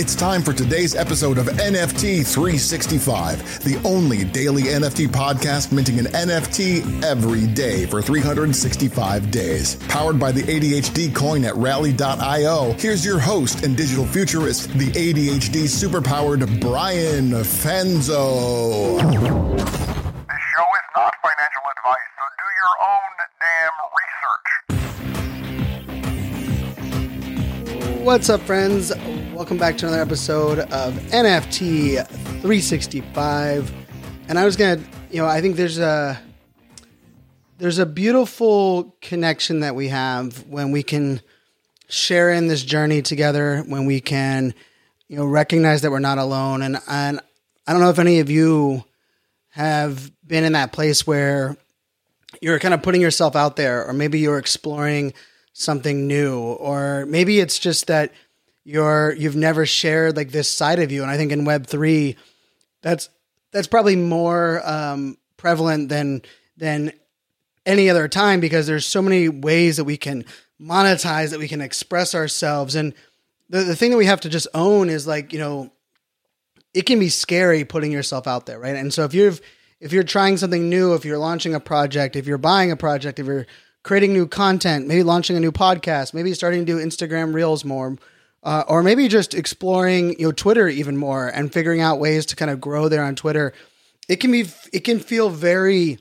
It's time for today's episode of NFT 365, the only daily NFT podcast minting an NFT every day for 365 days. Powered by the ADHD coin at rally.io, here's your host and digital futurist, the ADHD superpowered Brian Fanzo. This show is not financial advice, so do your own damn research. What's up, friends? Welcome back to another episode of NFT 365. And I was gonna, you know, I think there's a there's a beautiful connection that we have when we can share in this journey together, when we can, you know, recognize that we're not alone. And and I don't know if any of you have been in that place where you're kind of putting yourself out there, or maybe you're exploring something new, or maybe it's just that you're you've never shared like this side of you. And I think in Web three, that's that's probably more um, prevalent than than any other time because there's so many ways that we can monetize that we can express ourselves and the, the thing that we have to just own is like you know it can be scary putting yourself out there right and so if you're if you're trying something new if you're launching a project if you're buying a project if you're creating new content maybe launching a new podcast maybe starting to do instagram reels more uh, or maybe just exploring you know twitter even more and figuring out ways to kind of grow there on twitter it can be it can feel very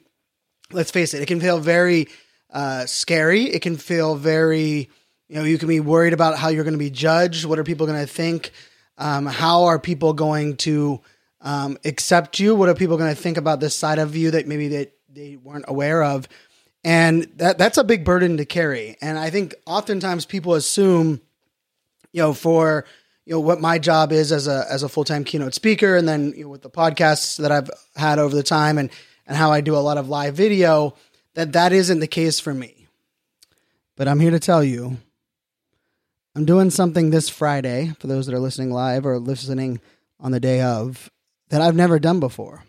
let's face it, it can feel very uh, scary. It can feel very, you know, you can be worried about how you're going to be judged. What are people going to think? Um, how are people going to um, accept you? What are people going to think about this side of you that maybe that they weren't aware of? And that that's a big burden to carry. And I think oftentimes people assume, you know, for you know what my job is as a as a full time keynote speaker, and then you know, with the podcasts that I've had over the time, and and how I do a lot of live video, that that isn't the case for me. But I'm here to tell you, I'm doing something this Friday for those that are listening live or listening on the day of that I've never done before.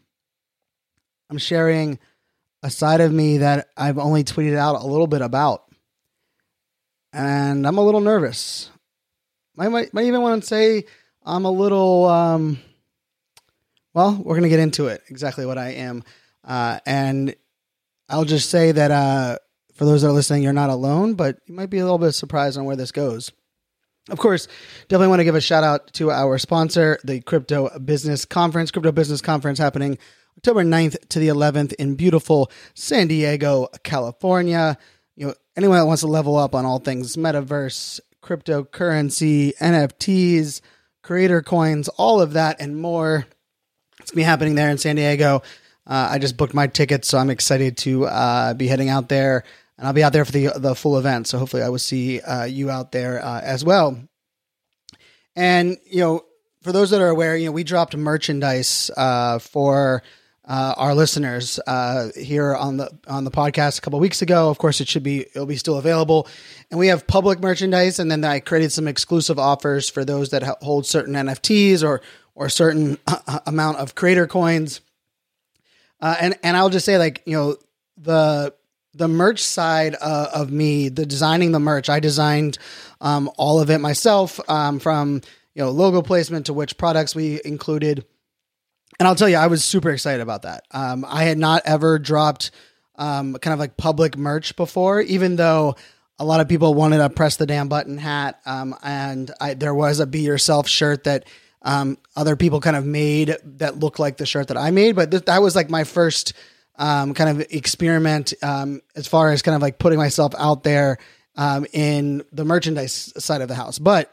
I'm sharing a side of me that I've only tweeted out a little bit about. And I'm a little nervous. I might, might even want to say I'm a little, um, well, we're going to get into it, exactly what I am. Uh, and I'll just say that uh, for those that are listening, you're not alone, but you might be a little bit surprised on where this goes. Of course, definitely want to give a shout out to our sponsor, the Crypto Business Conference, Crypto Business Conference happening October 9th to the 11th in beautiful San Diego, California. You know, anyone that wants to level up on all things metaverse, cryptocurrency, NFTs, creator coins, all of that and more. It's going to be happening there in San Diego. Uh, I just booked my tickets, so I'm excited to uh, be heading out there, and I'll be out there for the the full event. So hopefully, I will see uh, you out there uh, as well. And you know, for those that are aware, you know, we dropped merchandise uh, for. Uh, our listeners here on the on the podcast a couple weeks ago. Of course, it should be it'll be still available, and we have public merchandise. And then I created some exclusive offers for those that hold certain NFTs or or certain amount of creator coins. Uh, and and I'll just say like you know the the merch side uh, of me, the designing the merch, I designed um, all of it myself um, from you know logo placement to which products we included. And I'll tell you, I was super excited about that. Um, I had not ever dropped um, kind of like public merch before, even though a lot of people wanted a press the damn button hat. Um, and I, there was a be yourself shirt that um, other people kind of made that looked like the shirt that I made, but th- that was like my first um, kind of experiment um, as far as kind of like putting myself out there um, in the merchandise side of the house. But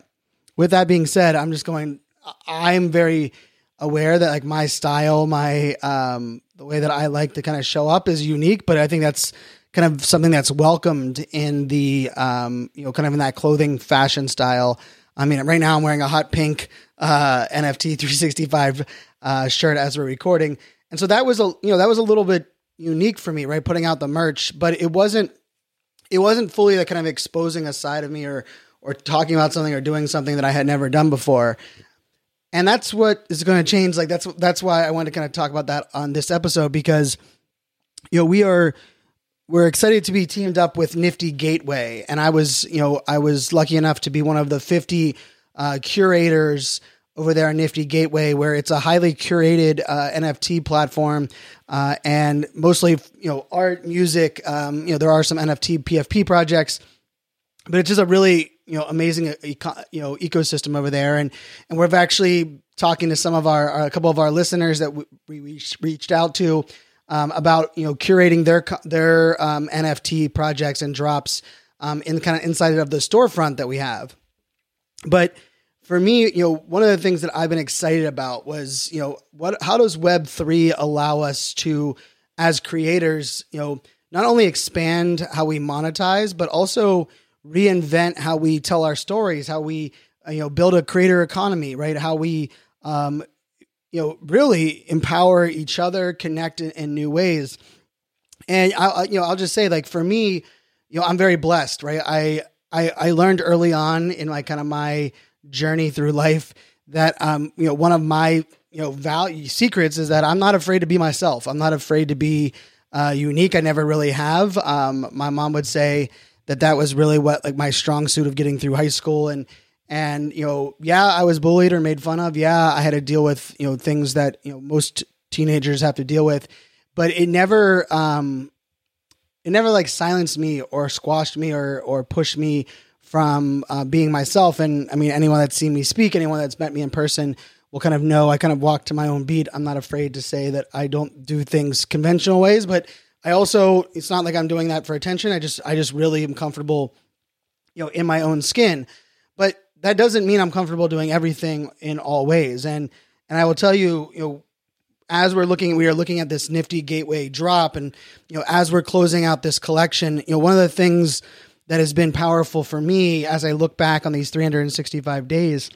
with that being said, I'm just going. I'm very aware that like my style, my um, the way that I like to kind of show up is unique, but I think that's kind of something that's welcomed in the um, you know kind of in that clothing fashion style. I mean, right now I'm wearing a hot pink uh, NFT 365 uh, shirt as we're recording, and so that was a you know that was a little bit unique for me, right? Putting out the merch, but it wasn't it wasn't fully like kind of exposing a side of me or or talking about something or doing something that I had never done before. And that's what is going to change. Like that's that's why I wanted to kind of talk about that on this episode because you know we are we're excited to be teamed up with Nifty Gateway, and I was you know I was lucky enough to be one of the fifty uh, curators over there on Nifty Gateway, where it's a highly curated uh, NFT platform, uh, and mostly you know art, music. Um, you know there are some NFT PFP projects, but it's just a really you know amazing uh, eco- you know ecosystem over there, and and we're actually talking to some of our, a couple of our listeners that we, we reached out to. Um, about you know curating their their um, NFT projects and drops um, in kind of inside of the storefront that we have, but for me, you know, one of the things that I've been excited about was, you know, what how does web 3 allow us to as creators, you know, not only expand how we monetize, but also reinvent how we tell our stories, how we uh, you know, build a creator economy, right? How we um you know, really empower each other, connect in, in new ways. And I, you know, I'll just say, like for me, you know, I'm very blessed, right? I I, I learned early on in my kind of my journey through life that um you know one of my you know value secrets is that I'm not afraid to be myself. I'm not afraid to be uh, unique. I never really have. Um, my mom would say that that was really what like my strong suit of getting through high school and and you know yeah I was bullied or made fun of. Yeah, I had to deal with you know things that you know most teenagers have to deal with, but it never um it never like silenced me or squashed me or or pushed me from uh, being myself. And I mean, anyone that's seen me speak, anyone that's met me in person will kind of know I kind of walk to my own beat. I'm not afraid to say that I don't do things conventional ways, but I also, it's not like I'm doing that for attention. I just, I just really am comfortable, you know, in my own skin. But that doesn't mean I'm comfortable doing everything in all ways. And, and I will tell you, you know, as we're looking, we are looking at this nifty gateway drop, and you know, as we're closing out this collection, you know, one of the things that has been powerful for me as I look back on these 365 days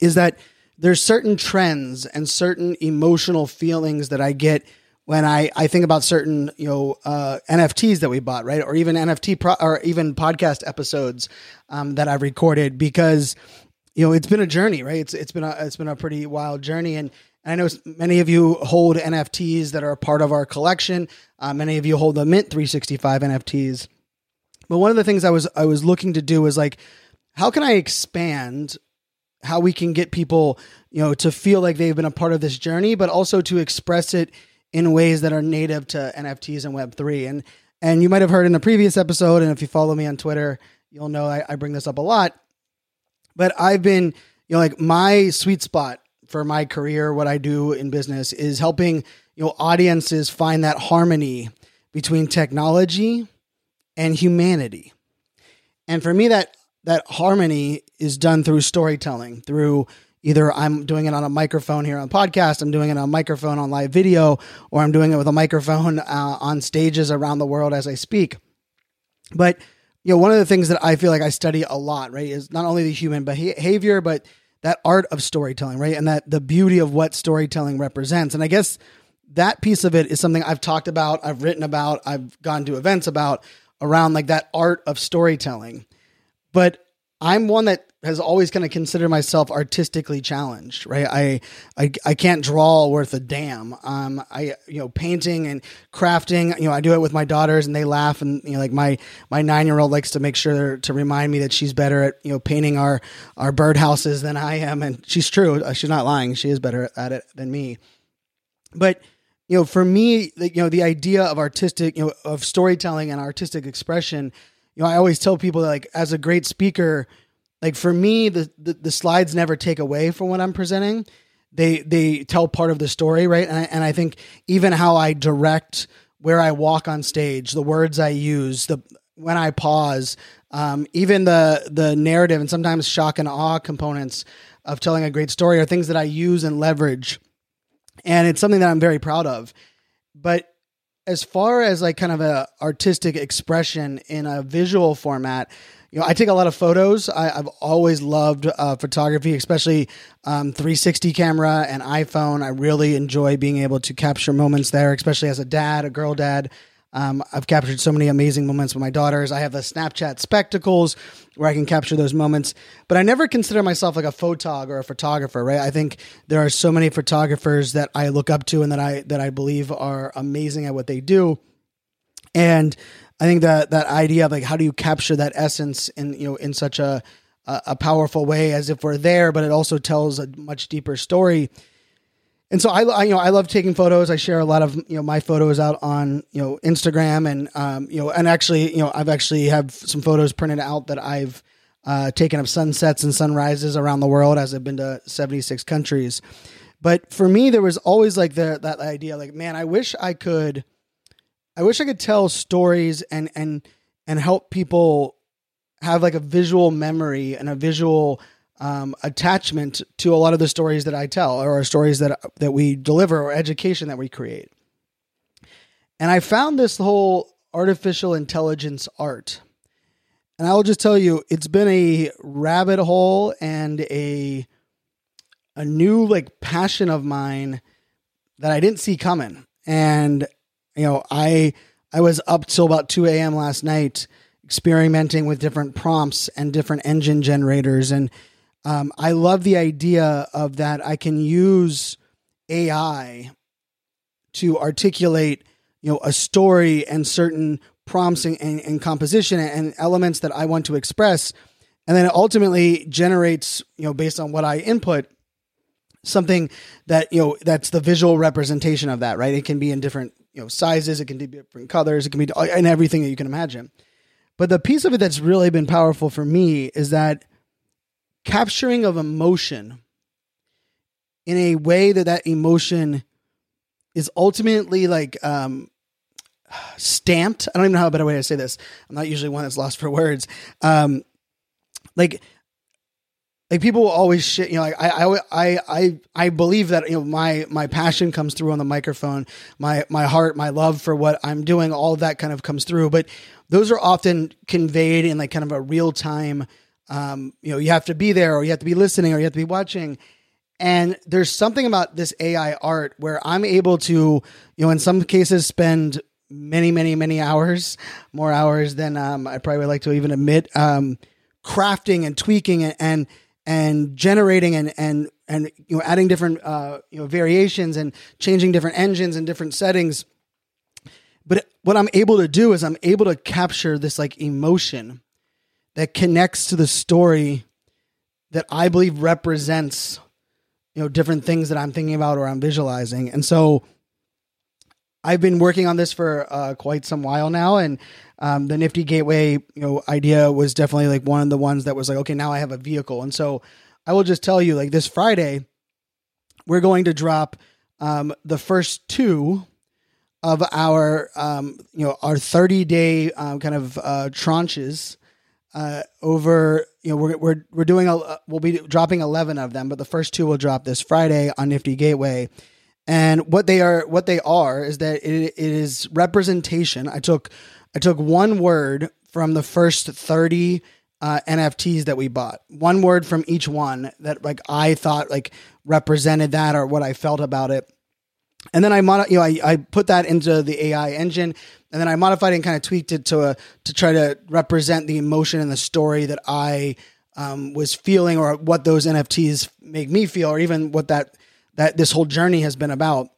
is that there's certain trends and certain emotional feelings that I get when I, I think about certain you know uh, NFTs that we bought right or even NFT pro- or even podcast episodes um, that I've recorded because you know it's been a journey right it's it's been a it's been a pretty wild journey and I know many of you hold NFTs that are part of our collection. Uh, many of you hold the Mint 365 NFTs. But one of the things I was I was looking to do was like, how can I expand how we can get people, you know, to feel like they've been a part of this journey, but also to express it in ways that are native to NFTs and Web three. And and you might have heard in a previous episode, and if you follow me on Twitter, you'll know I, I bring this up a lot. But I've been, you know, like my sweet spot for my career, what I do in business is helping, you know, audiences find that harmony between technology and humanity. And for me, that that harmony is done through storytelling, through either I'm doing it on a microphone here on podcast, I'm doing it on a microphone on live video, or I'm doing it with a microphone uh, on stages around the world as I speak. But you know, one of the things that I feel like I study a lot, right, is not only the human behavior, but that art of storytelling, right, and that the beauty of what storytelling represents. And I guess that piece of it is something I've talked about, I've written about, I've gone to events about around like that art of storytelling. But I'm one that has always kind of considered myself artistically challenged, right? I, I, I can't draw worth a damn. Um, I, you know, painting and crafting, you know, I do it with my daughters and they laugh and, you know, like my, my nine year old likes to make sure to remind me that she's better at, you know, painting our, our birdhouses than I am. And she's true. Uh, she's not lying. She is better at it than me. But, you know, for me, you know, the idea of artistic, you know, of storytelling and artistic expression, you know, I always tell people that, like, as a great speaker, like for me, the, the, the slides never take away from what I'm presenting. They they tell part of the story, right? And I, and I think even how I direct where I walk on stage, the words I use, the when I pause, um, even the the narrative and sometimes shock and awe components of telling a great story are things that I use and leverage and it's something that I'm very proud of. But as far as like kind of a artistic expression in a visual format, you know, I take a lot of photos. I, have always loved uh, photography, especially um, 360 camera and iPhone. I really enjoy being able to capture moments there, especially as a dad, a girl dad. Um, I've captured so many amazing moments with my daughters. I have the Snapchat spectacles where I can capture those moments, but I never consider myself like a photog or a photographer, right? I think there are so many photographers that I look up to and that I that I believe are amazing at what they do. And I think that that idea of like how do you capture that essence in you know in such a a powerful way as if we're there, but it also tells a much deeper story and so I, I, you know I love taking photos. I share a lot of you know my photos out on you know Instagram and um, you know and actually you know I've actually have some photos printed out that I've uh, taken of sunsets and sunrises around the world as I've been to 76 countries. But for me, there was always like the that idea like man, I wish I could, I wish I could tell stories and and and help people have like a visual memory and a visual um, attachment to a lot of the stories that I tell or stories that that we deliver or education that we create. And I found this whole artificial intelligence art. And I will just tell you, it's been a rabbit hole and a a new like passion of mine that I didn't see coming. And you know, I I was up till about 2 a.m. last night experimenting with different prompts and different engine generators and um, I love the idea of that I can use AI to articulate, you know, a story and certain prompts and, and, and composition and elements that I want to express, and then it ultimately generates, you know, based on what I input, something that you know that's the visual representation of that. Right? It can be in different you know sizes, it can be different colors, it can be and everything that you can imagine. But the piece of it that's really been powerful for me is that capturing of emotion in a way that that emotion is ultimately like um, stamped. I don't even know how a better way to say this. I'm not usually one that's lost for words. Um, like, like people will always shit. You know, like I, I, I, I believe that you know my my passion comes through on the microphone. My my heart, my love for what I'm doing, all of that kind of comes through. But those are often conveyed in like kind of a real time um, you know, you have to be there or you have to be listening or you have to be watching. And there's something about this AI art where I'm able to, you know, in some cases spend many, many, many hours, more hours than um, I probably would like to even admit, um, crafting and tweaking and, and, and generating and, and, and, you know, adding different, uh, you know, variations and changing different engines and different settings. But what I'm able to do is I'm able to capture this like emotion that connects to the story that I believe represents you know different things that I'm thinking about or I'm visualizing. And so I've been working on this for uh, quite some while now, and um, the Nifty Gateway you know idea was definitely like one of the ones that was like, okay, now I have a vehicle, and so I will just tell you, like this Friday, we're going to drop um, the first two of our um, you know our 30 day um, kind of uh, tranches uh, over you know we're we're we're doing a we'll be dropping 11 of them but the first two will drop this Friday on Nifty Gateway and what they are what they are is that it, it is representation. I took I took one word from the first 30 uh, NFTs that we bought. One word from each one that like I thought like represented that or what I felt about it. And then I mod- you know I, I put that into the AI engine and then I modified and kind of tweaked it to a, to try to represent the emotion and the story that I um, was feeling, or what those NFTs make me feel, or even what that that this whole journey has been about.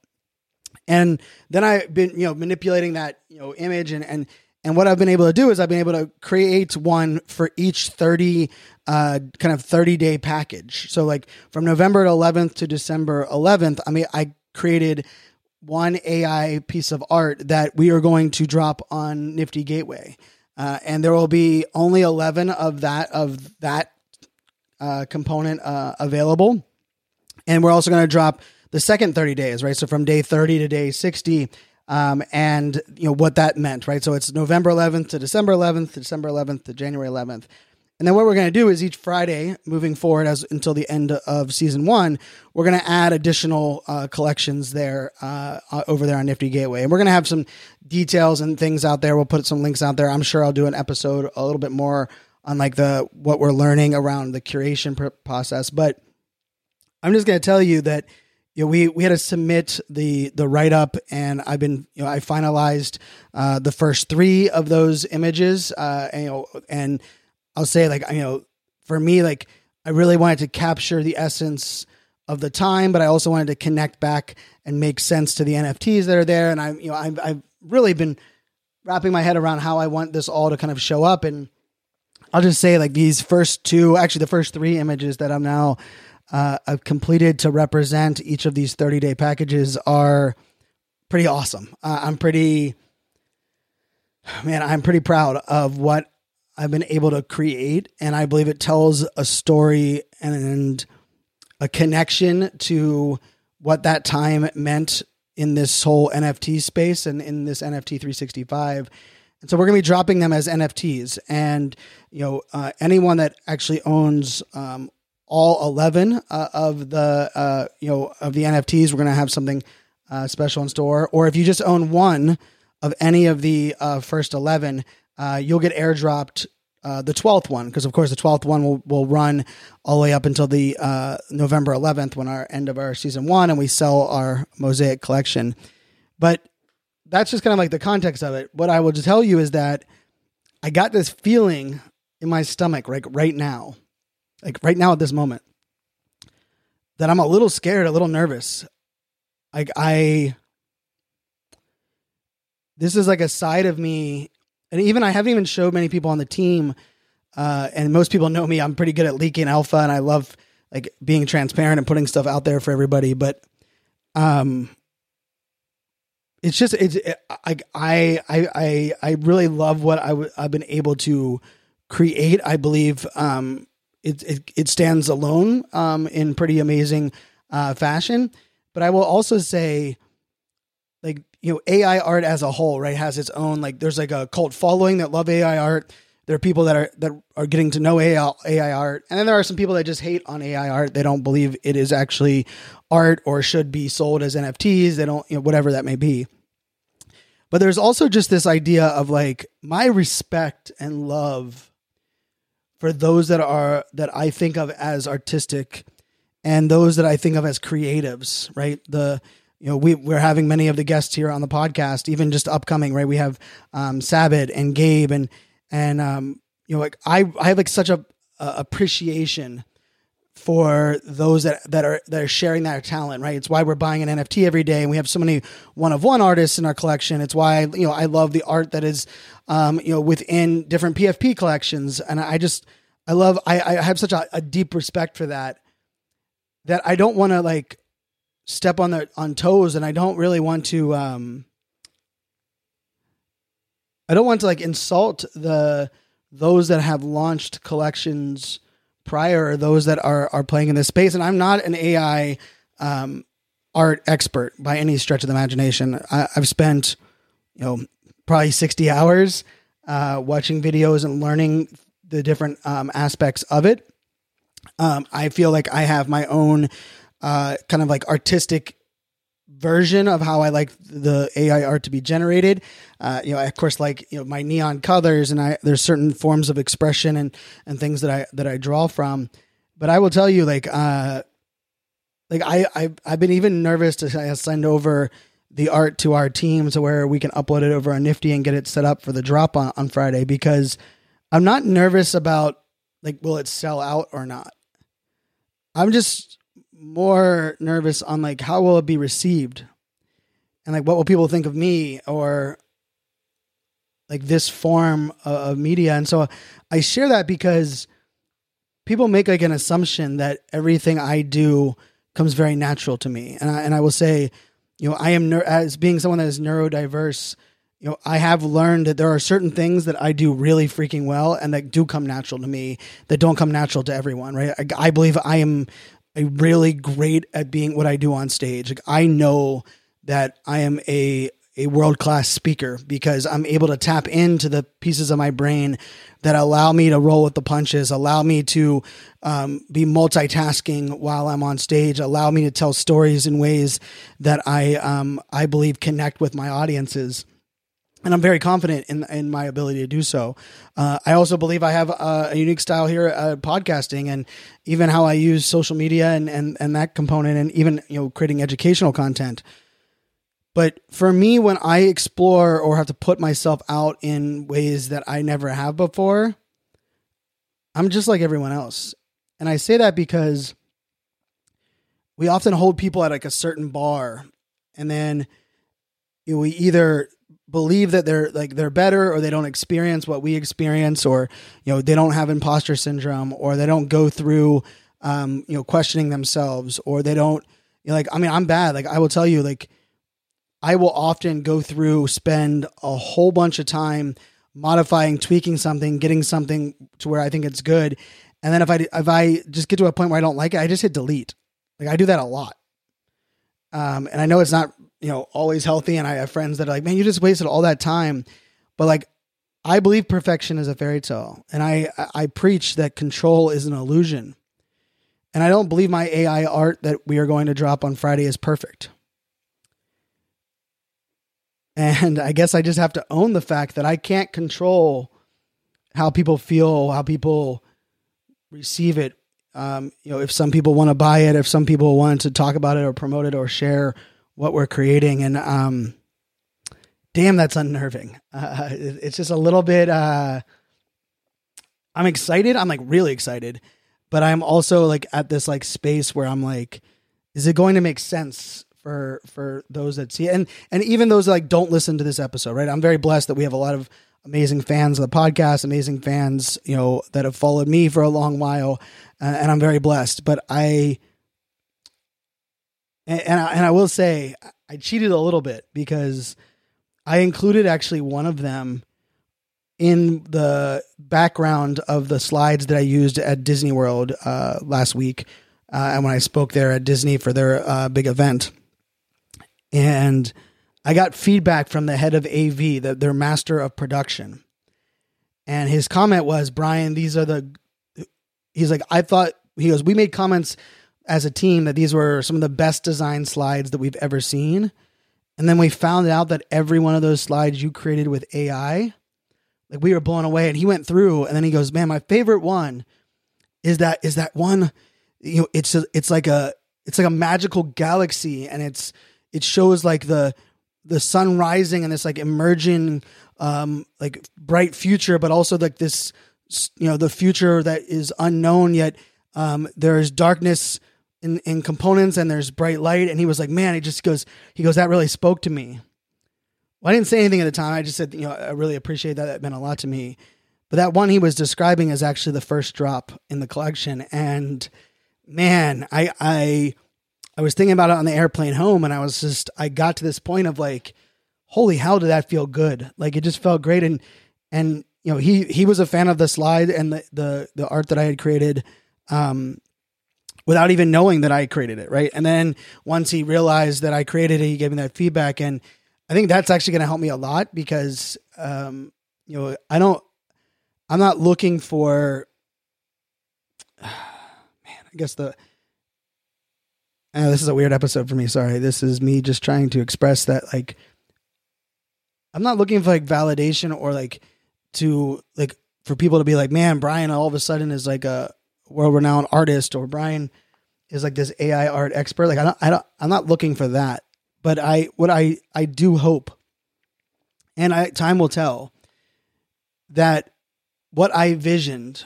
And then I've been you know manipulating that you know image and and and what I've been able to do is I've been able to create one for each 30 uh, kind of 30 day package. So like from November 11th to December 11th, I mean I created one AI piece of art that we are going to drop on Nifty Gateway. Uh, and there will be only 11 of that of that uh, component uh, available. And we're also going to drop the second 30 days, right? So from day 30 to day 60. Um, and you know what that meant, right? So it's November 11th to December 11th, to December 11th to January 11th. And then what we're going to do is each Friday, moving forward as until the end of season one, we're going to add additional uh, collections there uh, uh, over there on Nifty Gateway, and we're going to have some details and things out there. We'll put some links out there. I'm sure I'll do an episode a little bit more on like the what we're learning around the curation process. But I'm just going to tell you that you know, we we had to submit the the write up, and I've been you know I finalized uh, the first three of those images, uh, and, you know, and I'll say like you know, for me like I really wanted to capture the essence of the time, but I also wanted to connect back and make sense to the NFTs that are there, and I you know I've, I've really been wrapping my head around how I want this all to kind of show up, and I'll just say like these first two, actually the first three images that I'm now uh, I've completed to represent each of these 30 day packages are pretty awesome. Uh, I'm pretty, man, I'm pretty proud of what I've been able to create. And I believe it tells a story and a connection to what that time meant in this whole NFT space and in this NFT 365. And so we're going to be dropping them as NFTs. And, you know, uh, anyone that actually owns um, all 11 uh, of the uh, you know of the NFTs. We're going to have something uh, special in store. Or if you just own one of any of the uh, first 11, uh, you'll get airdropped uh, the 12th one because of course the 12th one will, will run all the way up until the November 11th when our end of our season one and we sell our mosaic collection. But that's just kind of like the context of it. What I will tell you is that I got this feeling in my stomach like right now like right now at this moment, that I'm a little scared, a little nervous. Like I, this is like a side of me, and even I haven't even showed many people on the team. Uh, and most people know me. I'm pretty good at leaking alpha, and I love like being transparent and putting stuff out there for everybody. But, um, it's just it's it, I I I I really love what I w- I've been able to create. I believe um it it, it stands alone um, in pretty amazing uh, fashion. But I will also say, like you know, AI art as a whole, right, has its own like. There's like a cult following that love AI art. There are people that are that are getting to know AI, AI art, and then there are some people that just hate on AI art. They don't believe it is actually art or should be sold as NFTs. They don't, you know, whatever that may be. But there's also just this idea of like my respect and love for those that are that I think of as artistic and those that I think of as creatives, right? The you know we we're having many of the guests here on the podcast, even just upcoming, right? We have um, Sabit and Gabe and and um, you know like I I have like such a, a appreciation for those that that are that are sharing that talent, right? It's why we're buying an NFT every day, and we have so many one of one artists in our collection. It's why you know I love the art that is, um, you know, within different PFP collections, and I just I love I I have such a, a deep respect for that that I don't want to like step on the on toes, and I don't really want to um I don't want to like insult the those that have launched collections prior or those that are are playing in this space. And I'm not an AI um, art expert by any stretch of the imagination. I, have spent you know probably 60 hours uh, watching videos and learning the different um, aspects of it. Um, I feel like I have my own uh, kind of like artistic version of how I like the AI art to be generated. Uh, you know, I of course like you know my neon colors, and I there's certain forms of expression and and things that I that I draw from. But I will tell you, like, uh, like I I I've been even nervous to send over the art to our team to where we can upload it over on Nifty and get it set up for the drop on, on Friday because I'm not nervous about like will it sell out or not. I'm just more nervous on like how will it be received? And like what will people think of me or like this form of media? And so i share that because people make like an assumption that everything i do comes very natural to me. And i, and I will say you know i am as being someone that is neurodiverse you know i have learned that there are certain things that i do really freaking well and that do come natural to me that don't come natural to everyone right? I, I believe i am a really great at being what I do on stage. Like I know that I am a a world class speaker because I'm able to tap into the pieces of my brain that allow me to roll with the punches, allow me to um, be multitasking while I'm on stage, allow me to tell stories in ways that I um, I believe connect with my audiences. And I'm very confident in in my ability to do so. Uh, I also believe I have a, a unique style here at podcasting, and even how I use social media and and and that component, and even you know creating educational content. But for me, when I explore or have to put myself out in ways that I never have before, I'm just like everyone else, and I say that because we often hold people at like a certain bar, and then you know, we either believe that they're like they're better or they don't experience what we experience or you know they don't have imposter syndrome or they don't go through um you know questioning themselves or they don't you know, like i mean i'm bad. Like i will tell you like i will often go through spend a whole bunch of time modifying tweaking something getting something to where i think it's good. And then if i if i just get to a point where i don't like it i just hit delete. Like i do that a lot. Um and i know it's not you know, always healthy. And I have friends that are like, man, you just wasted all that time. But like, I believe perfection is a fairy tale. And I, I preach that control is an illusion. And I don't believe my AI art that we are going to drop on Friday is perfect. And I guess I just have to own the fact that I can't control how people feel, how people receive it. Um, you know, if some people want to buy it, if some people want to talk about it or promote it or share what we're creating. And um, damn, that's unnerving. Uh, it's just a little bit. Uh, I'm excited. I'm like really excited, but I'm also like at this like space where I'm like, is it going to make sense for for those that see it? and and even those that like don't listen to this episode? Right. I'm very blessed that we have a lot of amazing fans of the podcast, amazing fans, you know, that have followed me for a long while, uh, and I'm very blessed. But I and and I, and I will say I cheated a little bit because I included actually one of them in the background of the slides that I used at Disney World uh, last week, uh, and when I spoke there at Disney for their uh, big event, and I got feedback from the head of AV, the, their master of production, and his comment was, "Brian, these are the." He's like, I thought he goes, we made comments as a team that these were some of the best design slides that we've ever seen. And then we found out that every one of those slides you created with AI, like we were blown away. And he went through and then he goes, Man, my favorite one is that is that one, you know, it's a, it's like a it's like a magical galaxy and it's it shows like the the sun rising and this like emerging um like bright future, but also like this you know, the future that is unknown yet um there's darkness in, in components and there's bright light. And he was like, man, he just goes, he goes, that really spoke to me. Well, I didn't say anything at the time. I just said, you know, I really appreciate that. That meant a lot to me. But that one he was describing is actually the first drop in the collection. And man, I, I, I was thinking about it on the airplane home and I was just, I got to this point of like, holy hell, did that feel good? Like it just felt great. And, and, you know, he, he was a fan of the slide and the, the, the art that I had created. Um, without even knowing that I created it, right? And then once he realized that I created it, he gave me that feedback, and I think that's actually going to help me a lot because, um, you know, I don't, I'm not looking for, man, I guess the. Uh, this is a weird episode for me. Sorry. This is me just trying to express that, like, I'm not looking for like validation or like to like for people to be like, man, Brian all of a sudden is like a world renowned artist or Brian is like this AI art expert. Like I don't, I don't, I'm not looking for that, but I, what I, I do hope, and I, time will tell that what I visioned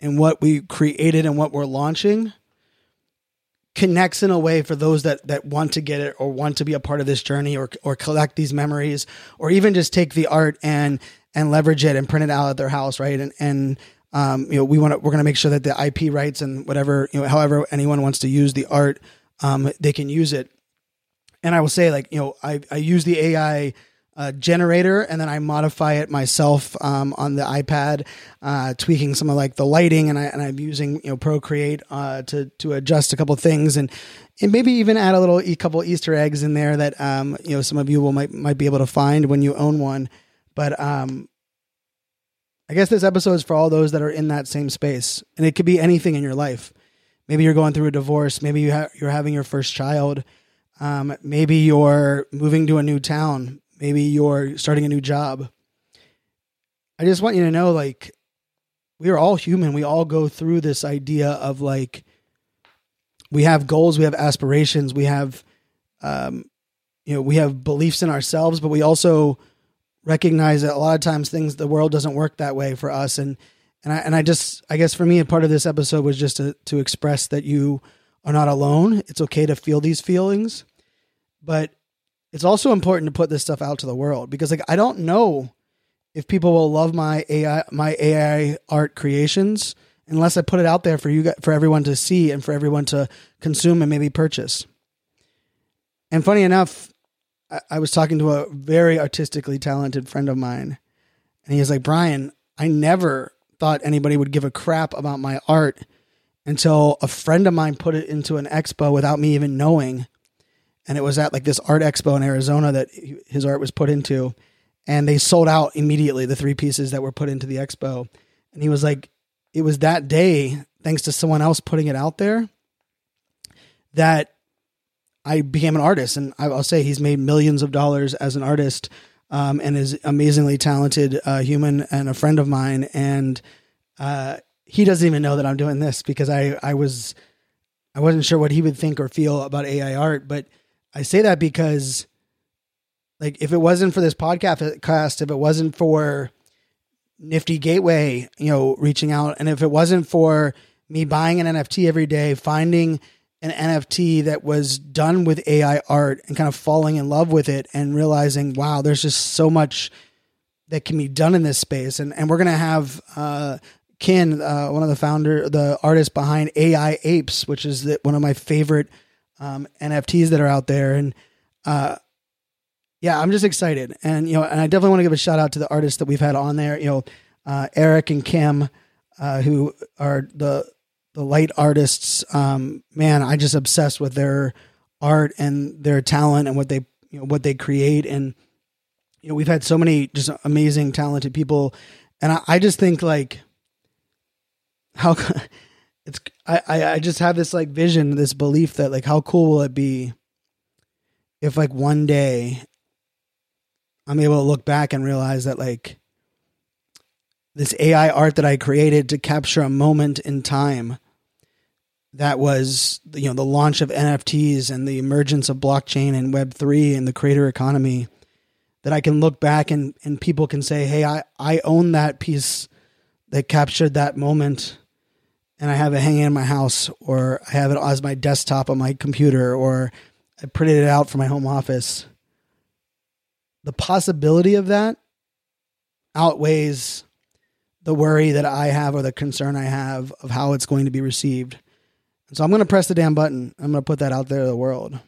and what we created and what we're launching connects in a way for those that that want to get it or want to be a part of this journey or or collect these memories or even just take the art and and leverage it and print it out at their house right and and um, you know, we want to, we're going to make sure that the IP rights and whatever, you know, however anyone wants to use the art, um, they can use it. And I will say, like, you know, I, I use the AI uh, generator and then I modify it myself um, on the iPad, uh, tweaking some of like the lighting, and I and I'm using you know Procreate uh, to to adjust a couple things and and maybe even add a little a couple Easter eggs in there that um, you know some of you will might might be able to find when you own one. But um, I guess this episode is for all those that are in that same space, and it could be anything in your life. Maybe you're going through a divorce. Maybe you ha- you're having your first child. Um, maybe you're moving to a new town. maybe you're starting a new job. I just want you to know like we are all human. We all go through this idea of like we have goals, we have aspirations, we have um you know, we have beliefs in ourselves, but we also recognize that a lot of times things the world doesn't work that way for us and and I and I just I guess for me a part of this episode was just to to express that you are not alone. It's okay to feel these feelings, but it's also important to put this stuff out to the world because like I don't know if people will love my AI my AI art creations unless I put it out there for you guys, for everyone to see and for everyone to consume and maybe purchase. And funny enough, I, was talking to a very artistically talented friend of mine, and he was like, "Brian, I never thought anybody would give a crap about my art until a friend of mine put it into an expo without me even knowing." And it was at like this art expo in Arizona that his art was put into and they sold out immediately the three pieces that were put into the expo and he was like it was that day thanks to someone else putting it out there that i became an artist and i'll say he's made millions of dollars as an artist um, and is amazingly talented uh, human and a friend of mine. And uh, he doesn't even know that i'm doing this because i i was i wasn't sure what he would think or feel about ai art. But i say that because like if it wasn't for this podcast, cast, if it wasn't for Nifty Gateway, you know, reaching out, and if it wasn't for me buying an NFT every day, finding an NFT that was done with AI art and kind of falling in love with it and realizing, wow, there's just so much that can be done in this space. And and we're gonna have uh Kin, uh, one of the founder, the artist behind AI Apes, which is the, one of my favorite um, NFTs that are out there. And uh, yeah, I'm just excited, and you know, and I definitely want to give a shout out to the artists that we've had on there. You know, uh, Eric and Kim, uh, who are the the light artists. Um, man, I just obsessed with their art and their talent and what they you know what they create, and you know, we've had so many just amazing, talented people, and I, I just think like how it's I, I just have this like vision, this belief that like how cool will it be if like one day I'm able to look back and realize that like this AI art that I created to capture a moment in time that was you know the launch of NFTs and the emergence of blockchain and web3 and the creator economy that I can look back and and people can say hey I I own that piece that captured that moment and I have it hanging in my house or I have it as my desktop on my computer or I printed it out for my home office the possibility of that outweighs the worry that I have or the concern I have of how it's going to be received. And so I'm going to press the damn button. I'm going to put that out there to the world.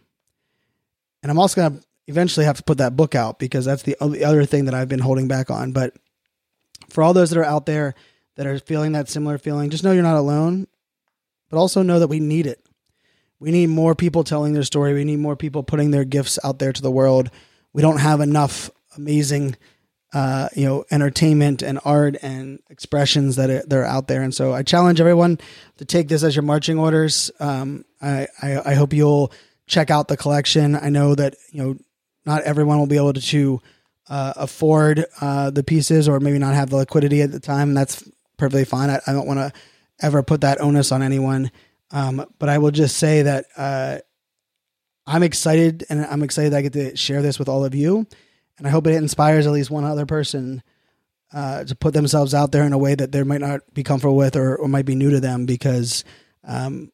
And I'm also going to eventually have to put that book out because that's the other thing that I've been holding back on. But for all those that are out there that are feeling that similar feeling, just know you're not alone, but also know that we need it. We need more people telling their story. We need more people putting their gifts out there to the world we don't have enough amazing uh, you know, entertainment and art and expressions that are, that are out there. And so I challenge everyone to take this as your marching orders. Um, I, I, I, hope you'll check out the collection. I know that, you know, not everyone will be able to, uh, afford uh, the pieces or maybe not have the liquidity at the time. That's perfectly fine. I, I don't want to ever put that onus on anyone. Um, but I will just say that uh, I'm excited and I'm excited that I get to share this with all of you. And I hope it inspires at least one other person uh, to put themselves out there in a way that they might not be comfortable with or, or might be new to them because um,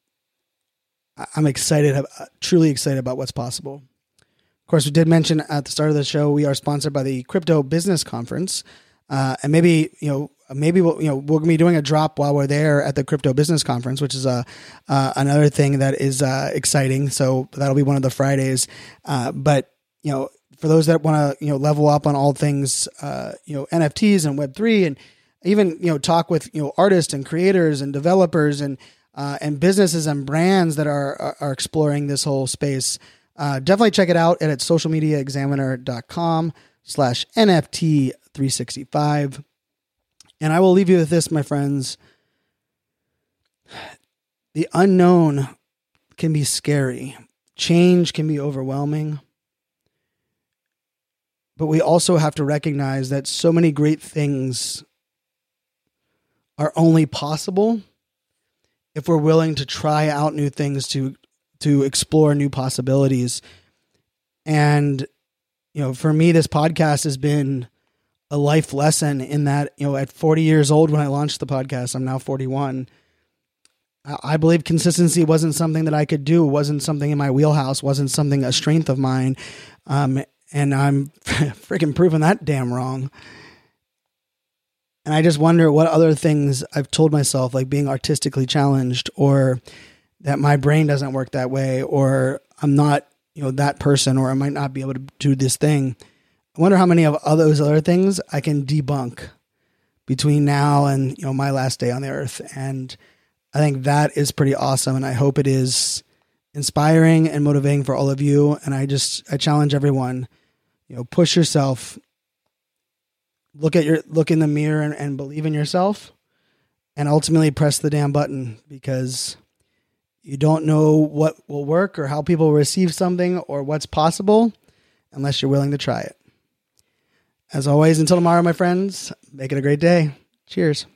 I'm excited, truly excited about what's possible. Of course, we did mention at the start of the show, we are sponsored by the Crypto Business Conference. Uh, and maybe, you know, maybe we'll, you know we're gonna be doing a drop while we're there at the crypto business conference, which is a uh, uh, another thing that is uh, exciting. So that'll be one of the Fridays. Uh, but you know, for those that want to you know level up on all things uh, you know NFTs and Web three, and even you know talk with you know artists and creators and developers and uh, and businesses and brands that are are, exploring this whole space. definitely check it out at, at socialmediaexaminer.com slash NFT 365. And I will leave you with this, my friends. The unknown can be scary, change can be overwhelming. But we also have to recognize that so many great things are only possible if we're willing to try out new things to to explore new possibilities. And you know for me this podcast has been a life lesson in that you know at 40 years old when i launched the podcast i'm now 41 I believe consistency wasn't something that I could do, wasn't something in my wheelhouse, wasn't something a strength of mine. Um, and I'm freaking proving that damn wrong. And I just wonder what other things I've told myself, like being artistically challenged, or that my brain doesn't work that way, or I'm not, you know, that person, or I might not be able to do this thing. I wonder how many of those other things I can debunk between now and you know my last day on the earth. And I think that is pretty awesome, and I hope it is inspiring and motivating for all of you. And I just I challenge everyone, you know, push yourself, look at your look in the mirror and, and believe in yourself, and ultimately press the damn button because you don't know what will work or how people receive something or what's possible unless you're willing to try it. As always, until tomorrow, my friends, make it a great day. Cheers.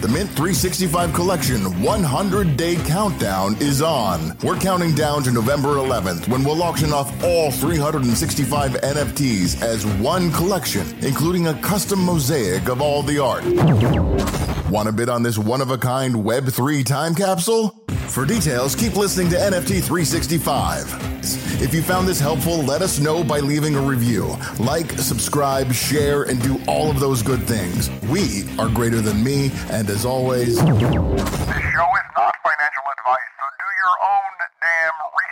The Mint 365 Collection 100 Day Countdown is on. We're counting down to November 11th when we'll auction off all 365 NFTs as one collection, including a custom mosaic of all the art. Want to bid on this one of a kind Web3 time capsule? For details, keep listening to NFT 365. If you found this helpful, let us know by leaving a review. Like, subscribe, share, and do all of those good things. We are greater than me, and as always, this show is not financial advice, so do your own damn research.